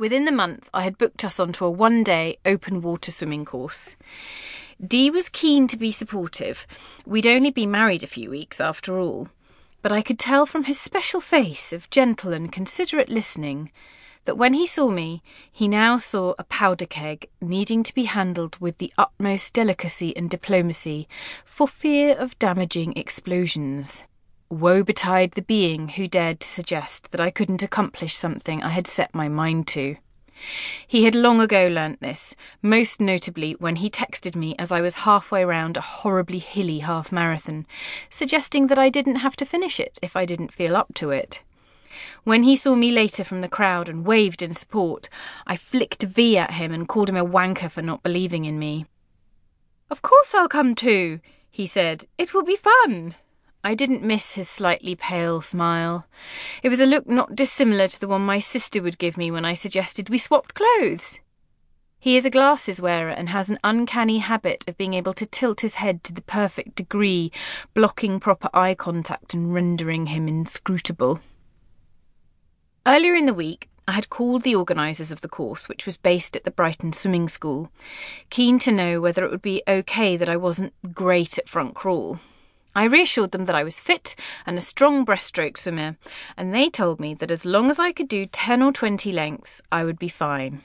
Within the month, I had booked us onto a one day open water swimming course. Dee was keen to be supportive. We'd only been married a few weeks after all. But I could tell from his special face of gentle and considerate listening that when he saw me, he now saw a powder keg needing to be handled with the utmost delicacy and diplomacy for fear of damaging explosions. Woe betide the being who dared to suggest that I couldn't accomplish something I had set my mind to. He had long ago learnt this, most notably when he texted me as I was halfway round a horribly hilly half marathon, suggesting that I didn't have to finish it if I didn't feel up to it. When he saw me later from the crowd and waved in support, I flicked V at him and called him a wanker for not believing in me. Of course I'll come too, he said. It will be fun. I didn't miss his slightly pale smile. It was a look not dissimilar to the one my sister would give me when I suggested we swapped clothes. He is a glasses wearer and has an uncanny habit of being able to tilt his head to the perfect degree, blocking proper eye contact and rendering him inscrutable. Earlier in the week, I had called the organisers of the course, which was based at the Brighton Swimming School, keen to know whether it would be okay that I wasn't great at front crawl. I reassured them that I was fit and a strong breaststroke swimmer, and they told me that as long as I could do 10 or 20 lengths, I would be fine.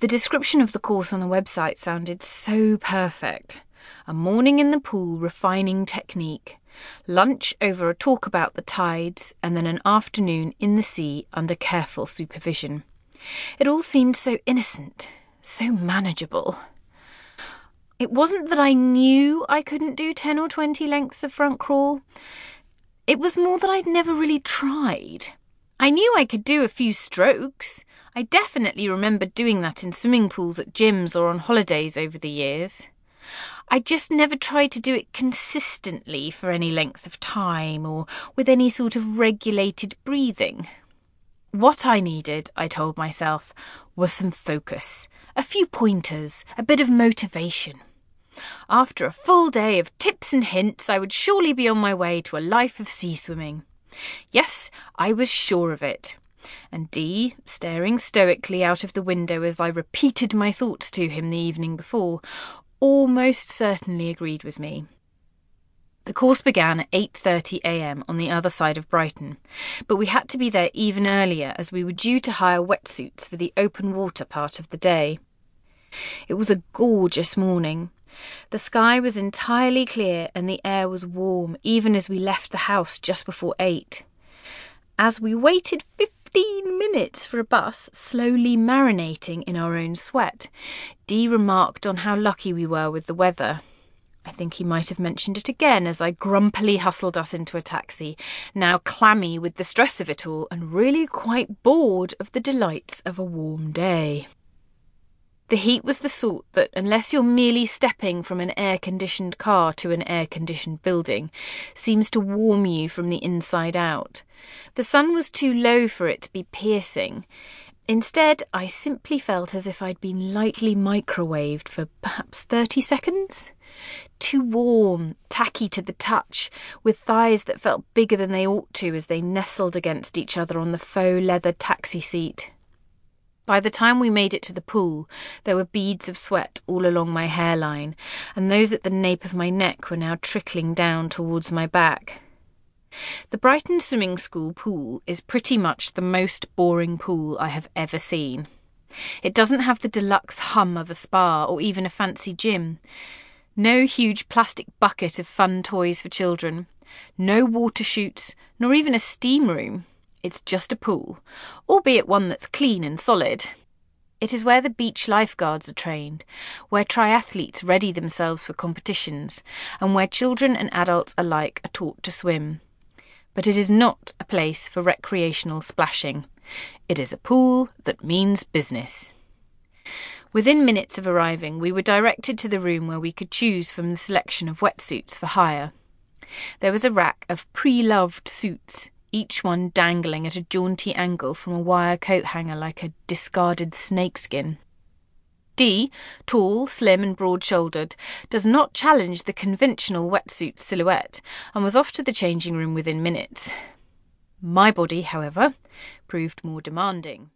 The description of the course on the website sounded so perfect. A morning in the pool refining technique, lunch over a talk about the tides, and then an afternoon in the sea under careful supervision. It all seemed so innocent, so manageable. It wasn't that I knew I couldn't do 10 or 20 lengths of front crawl. It was more that I'd never really tried. I knew I could do a few strokes. I definitely remember doing that in swimming pools at gyms or on holidays over the years. I just never tried to do it consistently for any length of time or with any sort of regulated breathing. What I needed, I told myself, was some focus, a few pointers, a bit of motivation. After a full day of tips and hints, I would surely be on my way to a life of sea swimming. Yes, I was sure of it. And Dee, staring stoically out of the window as I repeated my thoughts to him the evening before, almost certainly agreed with me. The course began at 8:30 a.m. on the other side of Brighton, but we had to be there even earlier as we were due to hire wetsuits for the open water part of the day. It was a gorgeous morning, the sky was entirely clear and the air was warm even as we left the house just before eight. As we waited fifteen minutes for a bus, slowly marinating in our own sweat, Dee remarked on how lucky we were with the weather. I think he might have mentioned it again as I grumpily hustled us into a taxi, now clammy with the stress of it all and really quite bored of the delights of a warm day. The heat was the sort that, unless you're merely stepping from an air conditioned car to an air conditioned building, seems to warm you from the inside out. The sun was too low for it to be piercing. Instead, I simply felt as if I'd been lightly microwaved for perhaps 30 seconds. Too warm, tacky to the touch, with thighs that felt bigger than they ought to as they nestled against each other on the faux leather taxi seat. By the time we made it to the pool, there were beads of sweat all along my hairline, and those at the nape of my neck were now trickling down towards my back. The Brighton Swimming School pool is pretty much the most boring pool I have ever seen. It doesn't have the deluxe hum of a spa or even a fancy gym. No huge plastic bucket of fun toys for children. No water chutes, nor even a steam room. It's just a pool, albeit one that's clean and solid. It is where the beach lifeguards are trained, where triathletes ready themselves for competitions, and where children and adults alike are taught to swim. But it is not a place for recreational splashing. It is a pool that means business. Within minutes of arriving, we were directed to the room where we could choose from the selection of wetsuits for hire. There was a rack of pre loved suits, each one dangling at a jaunty angle from a wire coat hanger like a discarded snakeskin. D, tall, slim, and broad shouldered, does not challenge the conventional wetsuit silhouette and was off to the changing room within minutes. My body, however, proved more demanding.